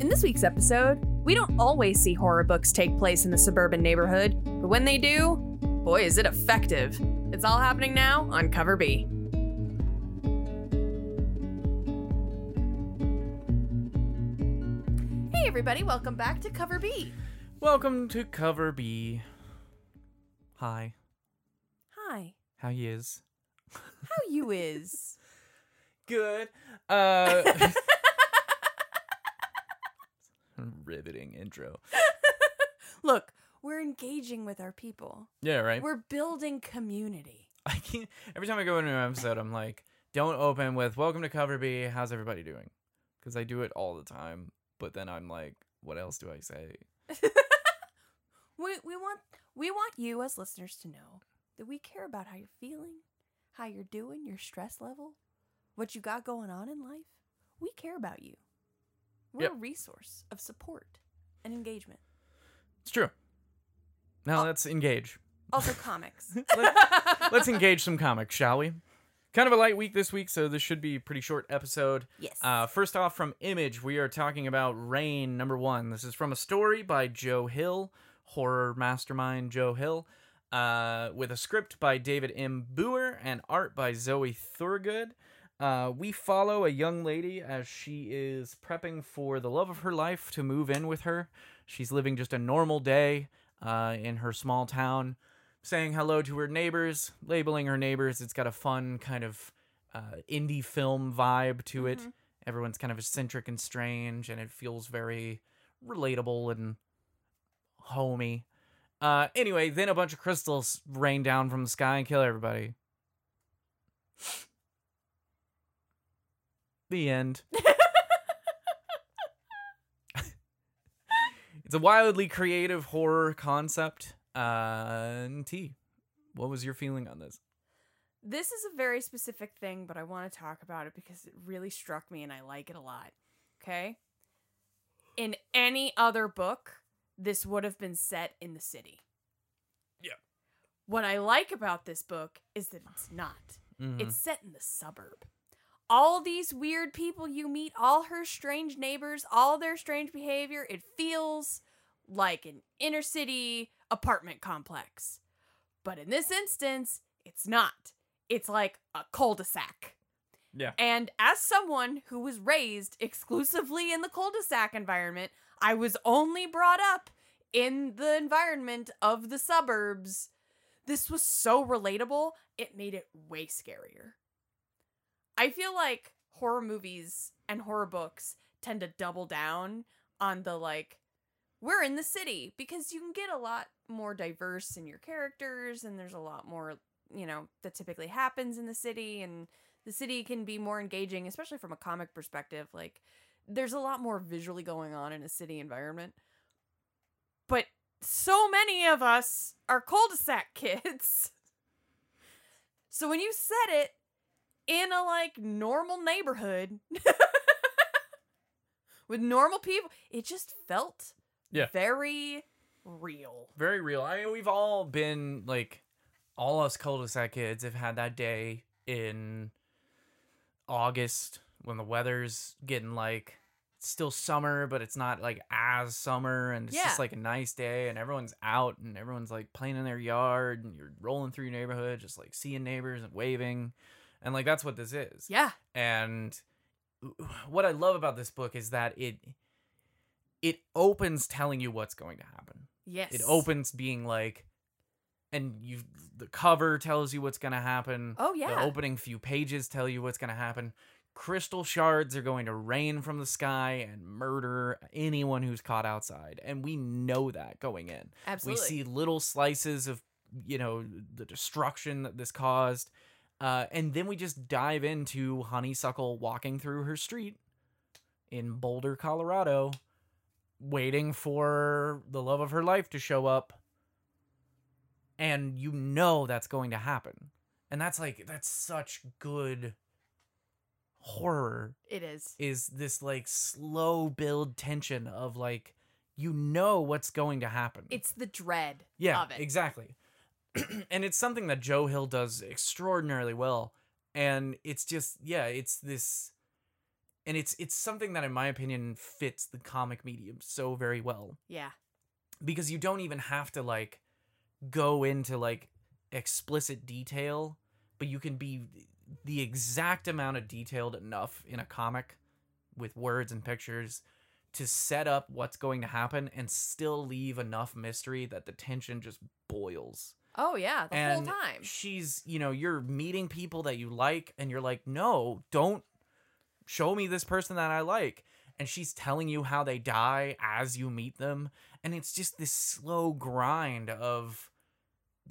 In this week's episode, we don't always see horror books take place in the suburban neighborhood, but when they do, boy, is it effective. It's all happening now on Cover B. Hey, everybody, welcome back to Cover B. Welcome to Cover B. Hi, Hi, how you is? how you is? Good. Uh riveting intro. Look, we're engaging with our people. Yeah, right. We're building community. I can't every time I go into an episode I'm like, don't open with welcome to Cover B, how's everybody doing? Because I do it all the time, but then I'm like, what else do I say? We, we want we want you as listeners to know that we care about how you're feeling, how you're doing, your stress level, what you got going on in life. We care about you. We're Yep. a resource of support and engagement. It's true. Now Oh. let's engage. Also comics. Let's engage some comics, shall we? Kind of a light week this week, so this should be a pretty short episode. Yes. Uh, first off, from Image, we are talking about Rain number one. This is from a story by Joe Hill, horror mastermind Joe Hill, uh, with a script by David M. Booher and art by Zoe Thorogood. Uh, we follow a young lady as she is prepping for the love of her life to move in with her. She's living just a normal day uh, in her small town, saying hello to her neighbors, labeling her neighbors. It's got a fun kind of uh, indie film vibe to it. Mhm. Everyone's kind of eccentric and strange, and it feels very relatable and homey. Uh, anyway, then a bunch of crystals rain down from the sky and kill everybody. The end. it's a wildly creative horror concept. Uh, and T, what was your feeling on this? this is a very specific thing, but I want to talk about it because it really struck me and I like it a lot. Okay? In any other book, this would have been set in the city. Yeah. What I like about this book is that it's not. Mhm. It's set in the suburb. All these weird people you meet, all her strange neighbors, all their strange behavior, it feels like an inner city apartment complex. But in this instance, it's not. It's like a cul de sac. Yeah. And as someone who was raised exclusively in the cul de sac environment, I was only brought up in the environment of the suburbs. This was so relatable, it made it way scarier. I feel like horror movies and horror books tend to double down on the like, we're in the city because you can get a lot more diverse in your characters and there's a lot more, you know, that typically happens in the city and the city can be more engaging, especially from a comic perspective. Like, there's a lot more visually going on in a city environment. But so many of us are cul-de-sac kids. So when you said it in a like normal neighborhood with normal people, it just felt Yeah. very real. very real. I mean, we've all been like, all us cul-de-sac kids have had that day in August when the weather's getting like it's still summer, but it's not like as summer, and it's Yeah. just like a nice day, and everyone's out, and everyone's like playing in their yard, and you're rolling through your neighborhood, just like seeing neighbors and waving, and like that's what this is. Yeah. And what I love about this book is that it it opens telling you what's going to happen. Yes. It opens being like, and you the cover tells you what's gonna happen. Oh yeah. The opening few pages tell you what's gonna happen. Crystal shards are going to rain from the sky and murder anyone who's caught outside, and we know that going in. Absolutely. We see little slices of you know the destruction that this caused, uh, and then we just dive into Honeysuckle walking through her street in Boulder, Colorado, waiting for the love of her life to show up, and you know that's going to happen, and that's like that's such good horror it is. is this like slow build tension of like you know what's going to happen. It's the dread yeah, of it. exactly. and it's something that Joe Hill does extraordinarily well. And it's just yeah, it's this and it's it's something that in my opinion fits the comic medium so very well Yeah. because you don't even have to like go into like explicit detail but you can be the exact amount of detailed enough in a comic with words and pictures to set up what's going to happen and still leave enough mystery that the tension just boils Oh yeah, the and whole time. she's you know you're meeting people that you like and you're like no don't show me this person that i like and she's telling you how they die as you meet them and it's just this slow grind of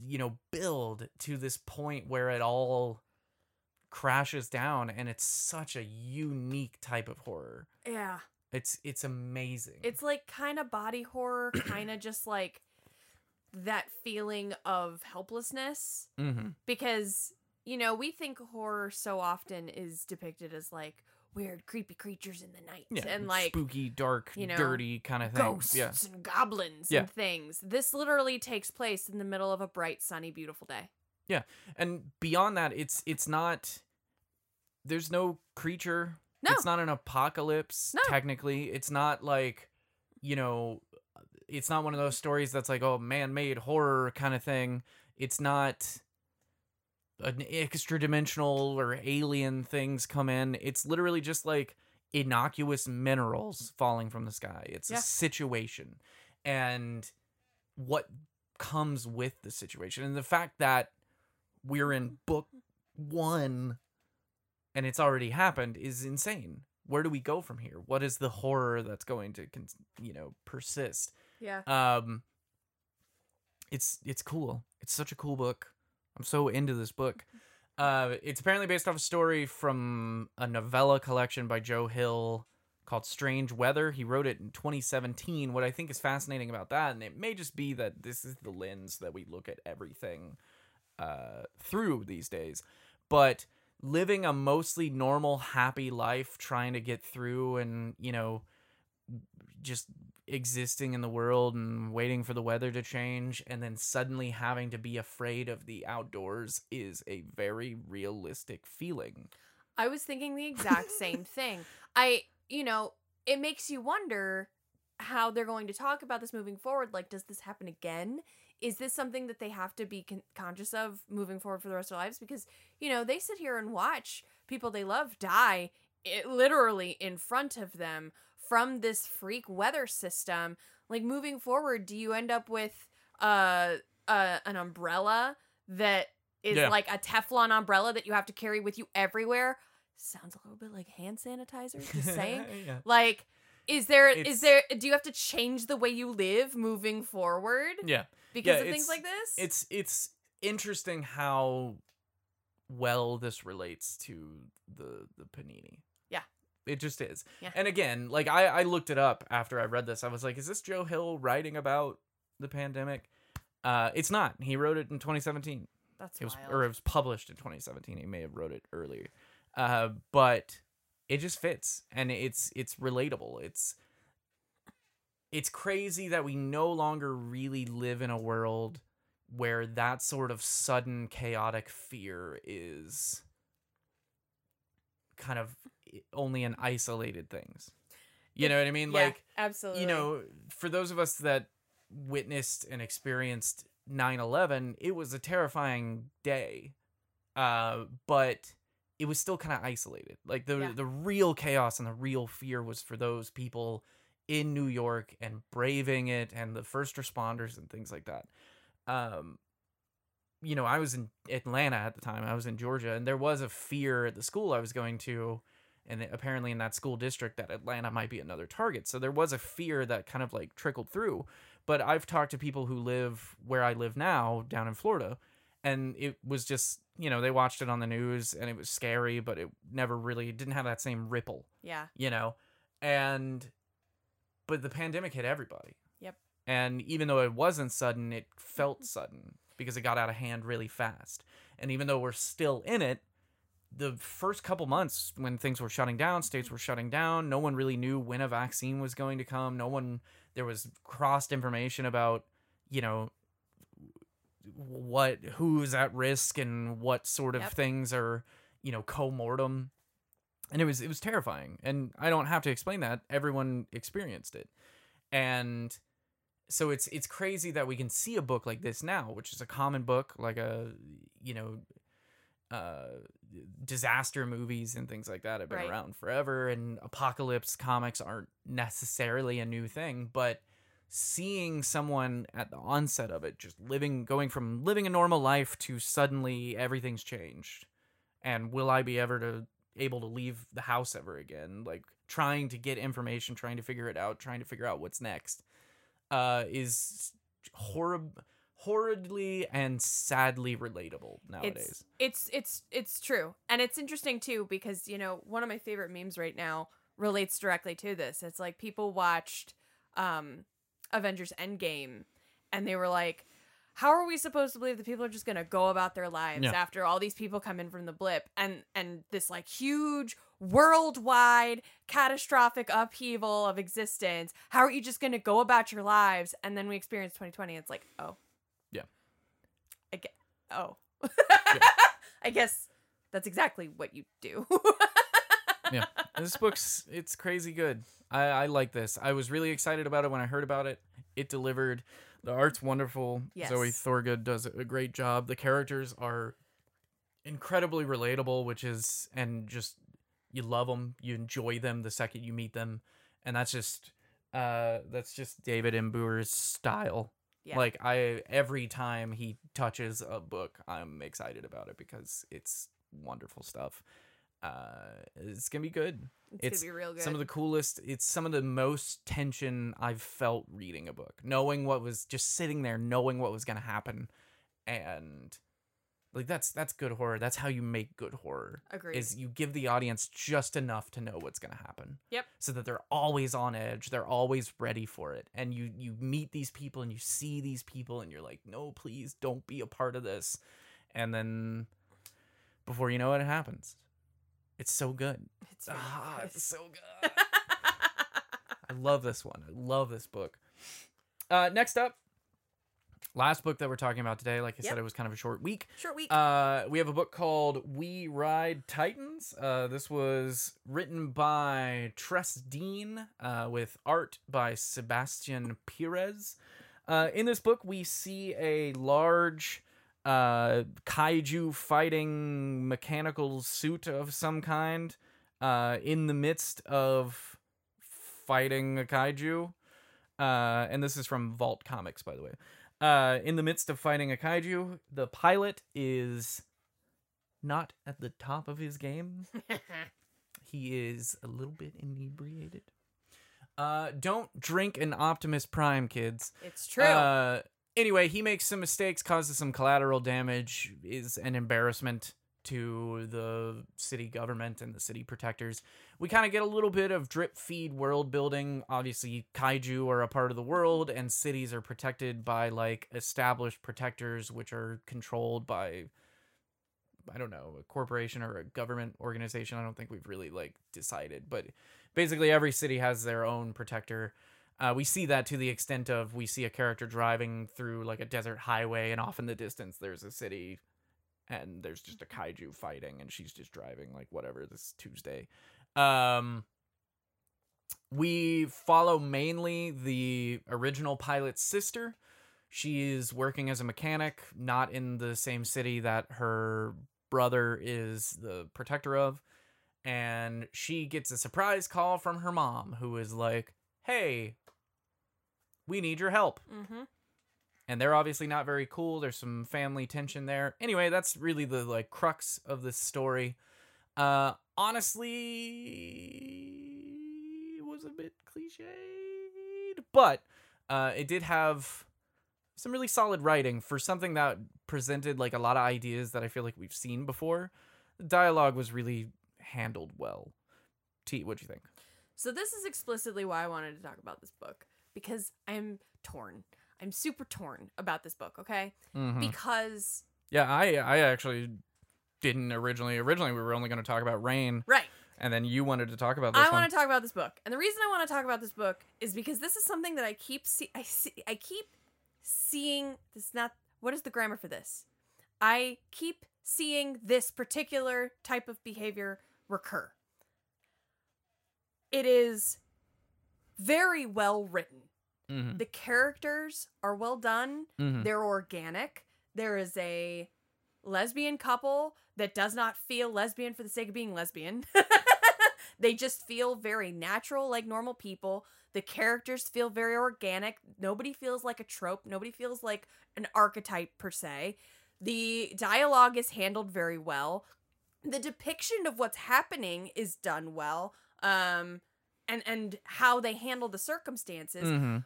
you know build to this point where it all crashes down and it's such a unique type of horror Yeah. it's it's amazing It's like kind of body horror, kind of just like that feeling of helplessness mm-hmm. because you know, we think horror so often is depicted as like weird creepy creatures in the night yeah and like spooky dark you know, dirty kind of thing ghosts yeah and goblins Yeah. and things. This literally takes place in the middle of a bright, sunny, beautiful day. Yeah. And beyond that it's it's not there's no creature No. it's not an apocalypse No. technically it's not like you know it's not one of those stories that's like oh man-made horror kind of thing. It's not an extra dimensional or alien things come in. It's literally just like innocuous minerals falling from the sky. It's Yeah. a situation. And what comes with the situation. And the fact that we're in book one and it's already happened is insane. Where do we go from here? What is the horror that's going to you know persist Yeah. um it's it's cool. It's such a cool book. I'm so into this book. Uh it's apparently based off a story from a novella collection by joe hill called strange weather. He wrote it in 2017 what i think is fascinating about that and it may just be that this is the lens that we look at everything uh through these days but living a mostly normal happy life trying to get through and you know just existing in the world and waiting for the weather to change and then suddenly having to be afraid of the outdoors is a very realistic feeling. I was thinking the exact same thing. I, you know, it makes you wonder how they're going to talk about this moving forward. Like, does this happen again? Is this something that they have to be con- conscious of moving forward for the rest of their lives? Because, you know, they sit here and watch people they love die it, literally in front of them from this freak weather system. Like, moving forward, do you end up with uh, uh, an umbrella that is Yeah. like a Teflon umbrella that you have to carry with you everywhere? Sounds a little bit like hand sanitizer. Just saying. yeah. like, is there is It's- there do you have to change the way you live moving forward Yeah. because Yeah, of things like this? It's it's interesting how well this relates to the the panini. It just is. Yeah. And again, like I I looked it up after I read this. I was like, is this Joe Hill writing about the pandemic? Uh it's not. He wrote it in 2017. That's It was wild. or it was published in 2017. He may have wrote it earlier. Uh but it just fits and it's it's relatable. It's it's crazy that we no longer really live in a world where that sort of sudden chaotic fear is kind of only in isolated things. You know what I mean? yeah, Like absolutely. you know, for those of us that witnessed and experienced 9/11, it was a terrifying day. Uh, but it was still kind of isolated. Like the Yeah. the real chaos and the real fear was for those people in New York and braving it and the first responders and things like that. Um you know, I was in Atlanta at the time. I was in Georgia and there was a fear at the school I was going to and apparently in that school district that Atlanta might be another target. So there was a fear that kind of like trickled through. But I've talked to people who live where I live now, down in Florida, and it was just you know they watched it on the news and it was scary, but it never really didn't have that same ripple, yeah. you know. And but the pandemic hit everybody. Yep. And even though it wasn't sudden, it felt mm-hmm. sudden because it got out of hand really fast. And even though we're still in it, the first couple months when things were shutting down, states were shutting down, no one really knew when a vaccine was going to come. No one there was crossed information about, you know, what who's at risk and what sort of Yep. things are, you know, co-mortem. and it was it was terrifying and i don't have to explain that everyone experienced it and so it's it's crazy that we can see a book like this now which is a common book like a you know uh disaster movies and things like that have been Right. around forever and apocalypse comics aren't necessarily a new thing but seeing someone at the onset of it just living going from living a normal life to suddenly everything's changed and will i be ever to able to leave the house ever again like trying to get information trying to figure it out trying to figure out what's next uh is horrib- horridly and sadly relatable nowadays It's it's it's true. And it's interesting too because, you know, one of my favorite memes right now relates directly to this. It's like people watched um Avengers Endgame and they were like how are we supposed to believe that people are just going to go about their lives Yeah. after all these people come in from the blip and and this like huge worldwide catastrophic upheaval of existence how are you just going to go about your lives and then we experience 2020 it's like oh. I get oh I guess that's exactly what you do. yeah. This book's it's crazy good. I, I like this. I was really excited about it when i heard about it. It delivered. The art's wonderful. Zoe Thorogood does a great job. The characters are incredibly relatable which is and just you love them you enjoy them the second you meet them. And that's just uh that's just david M. Booher's style Yeah. like i every time he touches a book i'm excited about it because it's wonderful stuff uh it's gonna be good it's, it's gonna be real good. some of the coolest it's some of the most tension i've felt reading a book knowing what was just sitting there knowing what was going to happen and like that's that's good horror that's how you make good horror Agreed. is you give the audience just enough to know what's going to happen Yep. so that they're always on edge they're always ready for it and you you meet these people and you see these people and you're like no please don't be a part of this and then before you know it it happens it's so good It's really Ah, good. it's so good. I love this one. I love this book. Uh, next up, last book that we're talking about today. Like I Yep. said, it was kind of a short week. Short week. Uh, we have a book called We Ride Titans. Uh, this was written by Tres Dean uh, with art by Sebastian Perez. Uh, in this book, we see a large uh, kaiju fighting mechanical suit of some kind uh, in the midst of fighting a kaiju. Uh, and this is from Vault Comics, by the way. Uh, in the midst of fighting a kaiju, the pilot is not at the top of his game. He is a little bit inebriated. Uh, don't drink an Optimus Prime, kids. it's true. Uh, anyway, he makes some mistakes, causes some collateral damage, is an embarrassment to the city government and the city protectors. We kind of get a little bit of drip feed world building. Obviously, kaiju are a part of the world, and cities are protected by like established protectors, which are controlled by. I don't know, a corporation or a government organization. I don't think we've really like decided, but basically every city has their own protector. Uh, we see that to the extent of we see a character driving through like a desert highway, and off in the distance there's a city, and there's just a kaiju fighting, and she's just driving like whatever this Tuesday. Um, we follow mainly the original pilot's sister. She is working as a mechanic, not in the same city that her brother is the protector of. And she gets a surprise call from her mom, who is like, Hey, we need your help. mm-hmm. And they're obviously not very cool. There's some family tension there. Anyway, that's really the like crux of this story. Uh honestly it was a bit cliched, but uh it did have some really solid writing for something that presented like a lot of ideas that I feel like we've seen before. The dialogue was really handled well. T, what do you think? So this is explicitly why I wanted to talk about this book because I'm torn. I'm super torn about this book. Okay, Mhm. because Yeah, I I actually didn't originally. Originally, we were only going to talk about Rain, right. and then you wanted to talk about this I want to talk about this book, and the reason I want to talk about this book is because this is something that I keep see. I see. I keep seeing. This is not. What is the grammar for this? I keep seeing this particular type of behavior recur. it is very well written. Mm-hmm. The characters are well done. Mm-hmm. They're organic. There is a lesbian couple that does not feel lesbian for the sake of being lesbian. they just feel very natural, like normal people. The characters feel very organic. Nobody feels like a trope. Nobody feels like an archetype per se. The dialogue is handled very well. The depiction of what's happening is done well. Um and and how they handle the circumstances Mm-hmm.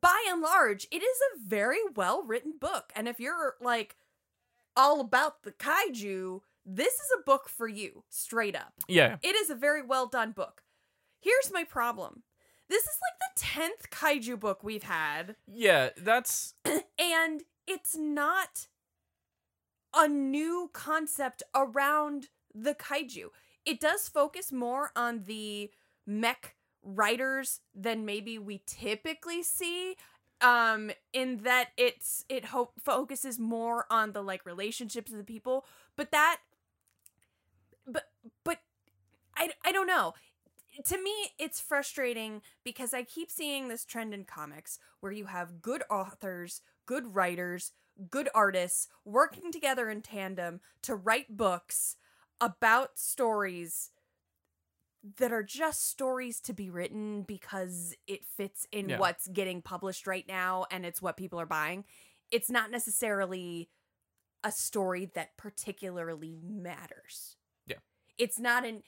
By and large, it is a very well written book. And if you're like all about the kaiju, this is a book for you, straight up. Yeah. It is a very well done book. Here's my problem this is like the 10th kaiju book we've had, Yeah. That's and it's not a new concept around the kaiju. It does focus more on the mech writers than maybe we typically see um in that it's it ho- focuses more on the like relationships of the people. But that but but I, I don't know. To me it's frustrating because i keep seeing this trend in comics where you have good authors good writers good artists working together in tandem to write books about stories that are just stories to be written because it fits in Yeah. what's getting published right now and it's what people are buying. It's not necessarily a story that particularly matters. Yeah. It's not an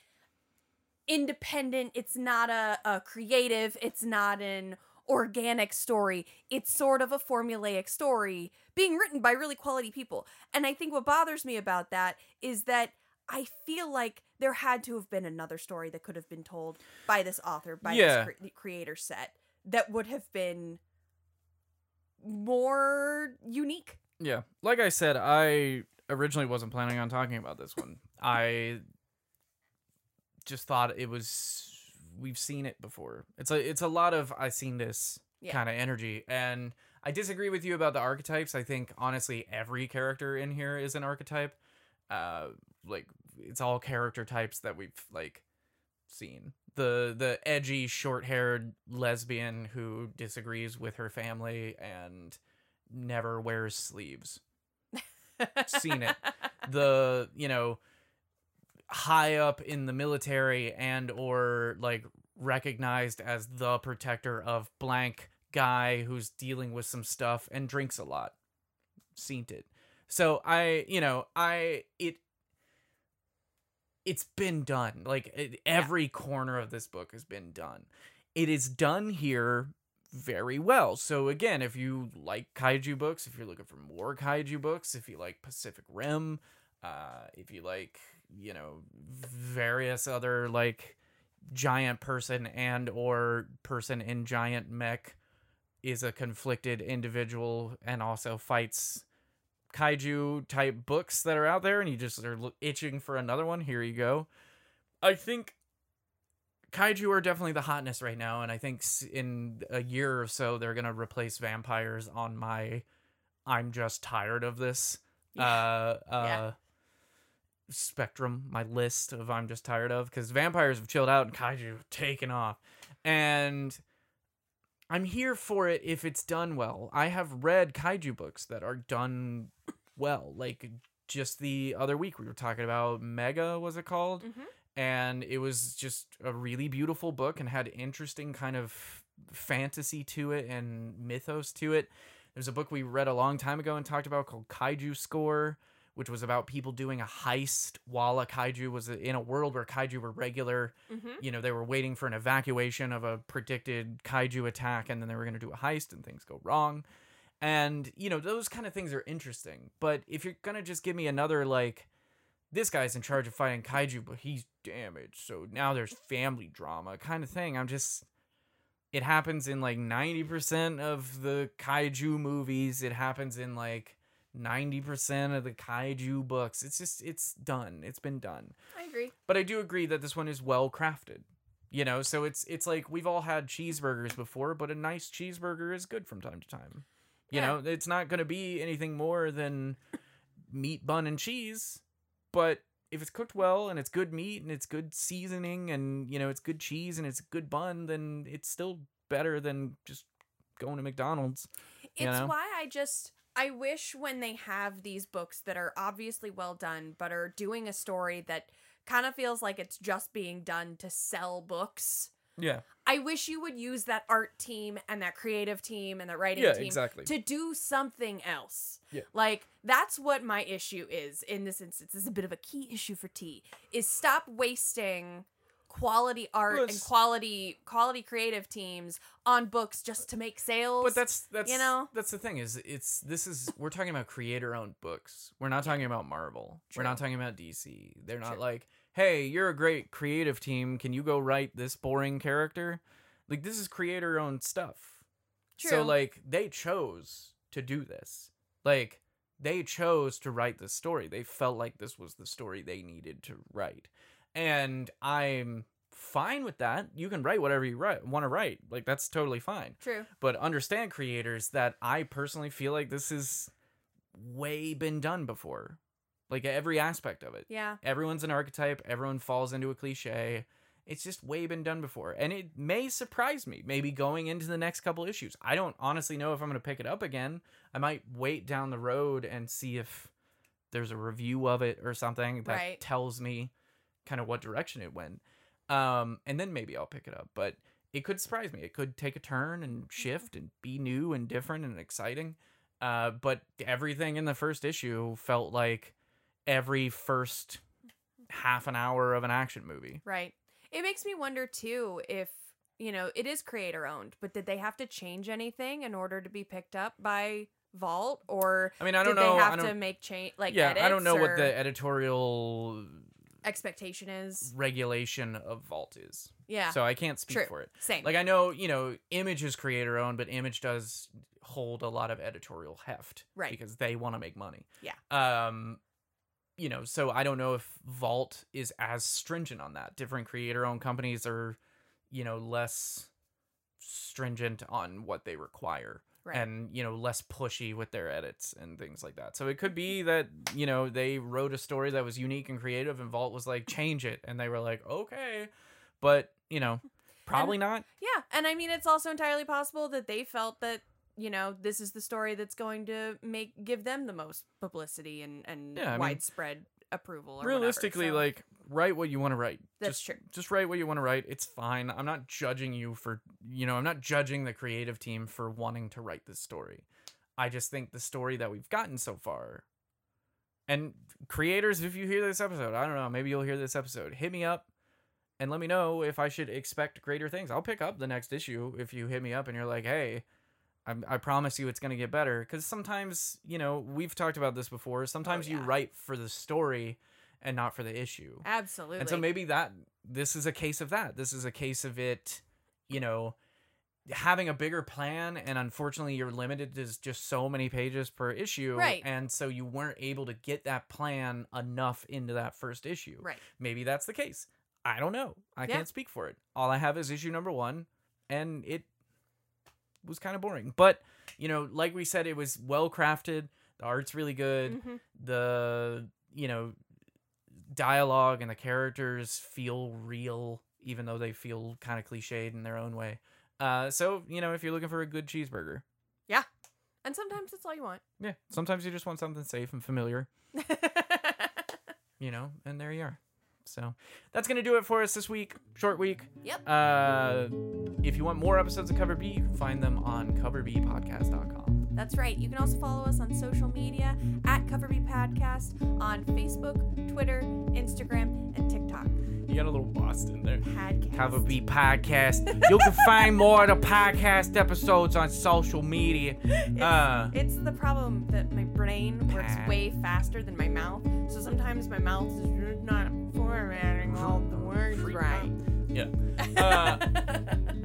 independent, it's not a, a creative, it's not an organic story. It's sort of a formulaic story being written by really quality people. And I think what bothers me about that is that I feel like there had to have been another story that could have been told by this author, by Yeah. this cre- creator set, that would have been more unique. Yeah. Like I said, I originally wasn't planning on talking about this one. I just thought it was we've seen it before. It's a it's a lot of I've seen this Yeah. kind of energy and I disagree with you about the archetypes. I think honestly every character in here is an archetype. Uh like it's all character types that we've like seen. The the edgy short-haired lesbian who disagrees with her family and never wears sleeves. Seen it. The, you know, high up in the military and or like recognized as the protector of blank guy who's dealing with some stuff and drinks a lot. Seen it. So I, you know, I it it's been done. Like it, every corner of this book has been done. It is done here very well. So again, if you like kaiju books, if you're looking for more kaiju books, if you like Pacific Rim, uh, if you like, you know, various other like giant person and or person in giant mech is a conflicted individual and also fights kaiju type books that are out there and you just are itching for another one here you go. I think kaiju are definitely the hotness right now and i think in a year or so they're gonna replace vampires on my i'm just tired of this uh uh Yeah. spectrum my list of i'm just tired of because vampires have chilled out and kaiju have taken off. And i'm here for it if it's done well. I have read kaiju books that are done well like just the other week we were talking about mega was it called Mhm. and it was just a really beautiful book and had interesting kind of fantasy to it and mythos to it. There's a book we read a long time ago and talked about called Kaiju Score, which was about people doing a heist while a kaiju was in a world where kaiju were regular. Mhm. You know, they were waiting for an evacuation of a predicted kaiju attack and then they were going to do a heist and things go wrong. And, you know, those kind of things are interesting. But if you're going to just give me another, like, this guy's in charge of fighting kaiju, but he's damaged. So now there's family drama kind of thing. I'm just. It happens in like 90% of the kaiju movies. It happens in like 90% of the kaiju books. It's just, it's done. It's been done. I agree. But I do agree that this one is well crafted. You know, so it's it's like we've all had cheeseburgers before, but a nice cheeseburger is good from time to time. You Yeah. know, it's not going to be anything more than meat, bun, and cheese, but if it's cooked well and it's good meat and it's good seasoning and you know it's good cheese and it's good bun, then it's still better than just going to McDonald's. It's know? why I just I wish when they have these books that are obviously well done but are doing a story that kind of feels like it's just being done to sell books. Yeah. I wish you would use that art team and that creative team and that writing Yeah, team exactly. to do something else. Yeah. Like that's what my issue is in this instance. This is a bit of a key issue for T. Is stop wasting quality art Well, and quality quality creative teams on books just to make sales. But that's that's you know? that's the thing is it's this is we're talking about creator owned books. We're not talking about Marvel. We're not talking about DC. They're not True. like, "Hey, you're a great creative team. Can you go write this boring character?" Like this is creator owned stuff. True. So like they chose to do this. Like they chose to write this story. They felt like this was the story they needed to write. And I'm fine with that. You can write whatever you write, want to write. Like that's totally fine. True. But understand creators that I personally feel like this is way been done before. Like every aspect of it. Yeah. Everyone's an archetype, everyone falls into a cliche. It's just way been done before. And it may surprise me, maybe going into the next couple issues. I don't honestly know if I'm going to pick it up again. I might wait down the road and see if there's a review of it or something that Right. tells me kind of what direction it went. Um, and then maybe I'll pick it up. But it could surprise me. It could take a turn and shift and be new and different and exciting. Uh, but everything in the first issue felt like every first half an hour of an action movie. Right. It makes me wonder too if you know it is creator owned, but did they have to change anything in order to be picked up by Vault, or I mean, I don't did know. they have to make change like yeah, I don't know what the editorial expectation is? regulation of Vault is. Yeah. So I can't speak True. for it. Same. Like I know, you know, Image is creator owned, but Image does hold a lot of editorial heft, Right. Because they want to make money. Yeah. Um, you know, so I don't know if Vault is as stringent on that. Different creator owned companies are, you know, less stringent on what they require. Right. And you know less pushy with their edits and things like that. So it could be that you know they wrote a story that was unique and creative, and Vault was like change it, and they were like okay, but you know probably not. yeah, and I mean it's also entirely possible that they felt that you know this is the story that's going to make give them the most publicity and and Yeah, I mean, widespread approval. Or realistically whatever, so- like write what you want to write That's just, true. just write what you want to write it's fine i'm not judging you for you know i'm not judging the creative team for wanting to write this story i just think the story that we've gotten so far and creators if you hear this episode i don't know maybe you'll hear this episode hit me up and let me know if i should expect greater things i'll pick up the next issue if you hit me up and you're like hey I, I promise you it's going to get better because sometimes you know we've talked about this before sometimes oh, you Oh, yeah. write for the story and not for the issue absolutely. and so maybe that this is a case of that this is a case of it you know having a bigger plan and unfortunately you're limited to just so many pages per issue Right. and so you weren't able to get that plan enough into that first issue right. maybe that's the case i don't know i Yeah. can't speak for it all i have is issue number one and it was kind of boring but you know like we said it was well crafted the art's really good Mhm. the you know dialogue and the characters feel real even though they feel kind of cliched in their own way uh so you know if you're looking for a good cheeseburger yeah, And sometimes that's all you want. yeah sometimes you just want something safe and familiar you know and there you are so that's gonna do it for us this week short week Yep. uh if you want more episodes of cover b you can find them on coverbpodcast.com That's right. You can also follow us on social media at Coverby Podcast on Facebook, Twitter, Instagram, and TikTok. You got a little Boston there Podcast. Cover B Podcast. You can find more of the podcast episodes on social media. It's, Uh, it's the problem that my brain works Pat. way faster than my mouth. So sometimes my mouth is not formatting all the words right. yeah. Uh,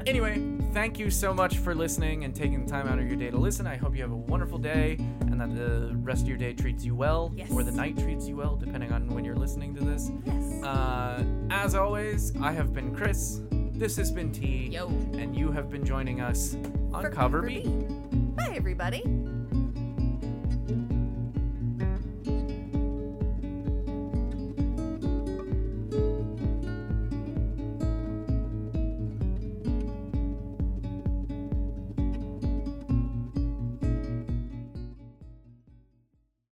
anyway, thank you so much for listening and taking the time out of your day to listen. I hope you have a wonderful day and that the rest of your day treats you well, Yes. or the night treats you well, depending on when you're listening to this. yes. Uh, as always, I have been Chris. This has been T. Yo. And you have been joining us on For Cover Cover B. B. Bye, everybody.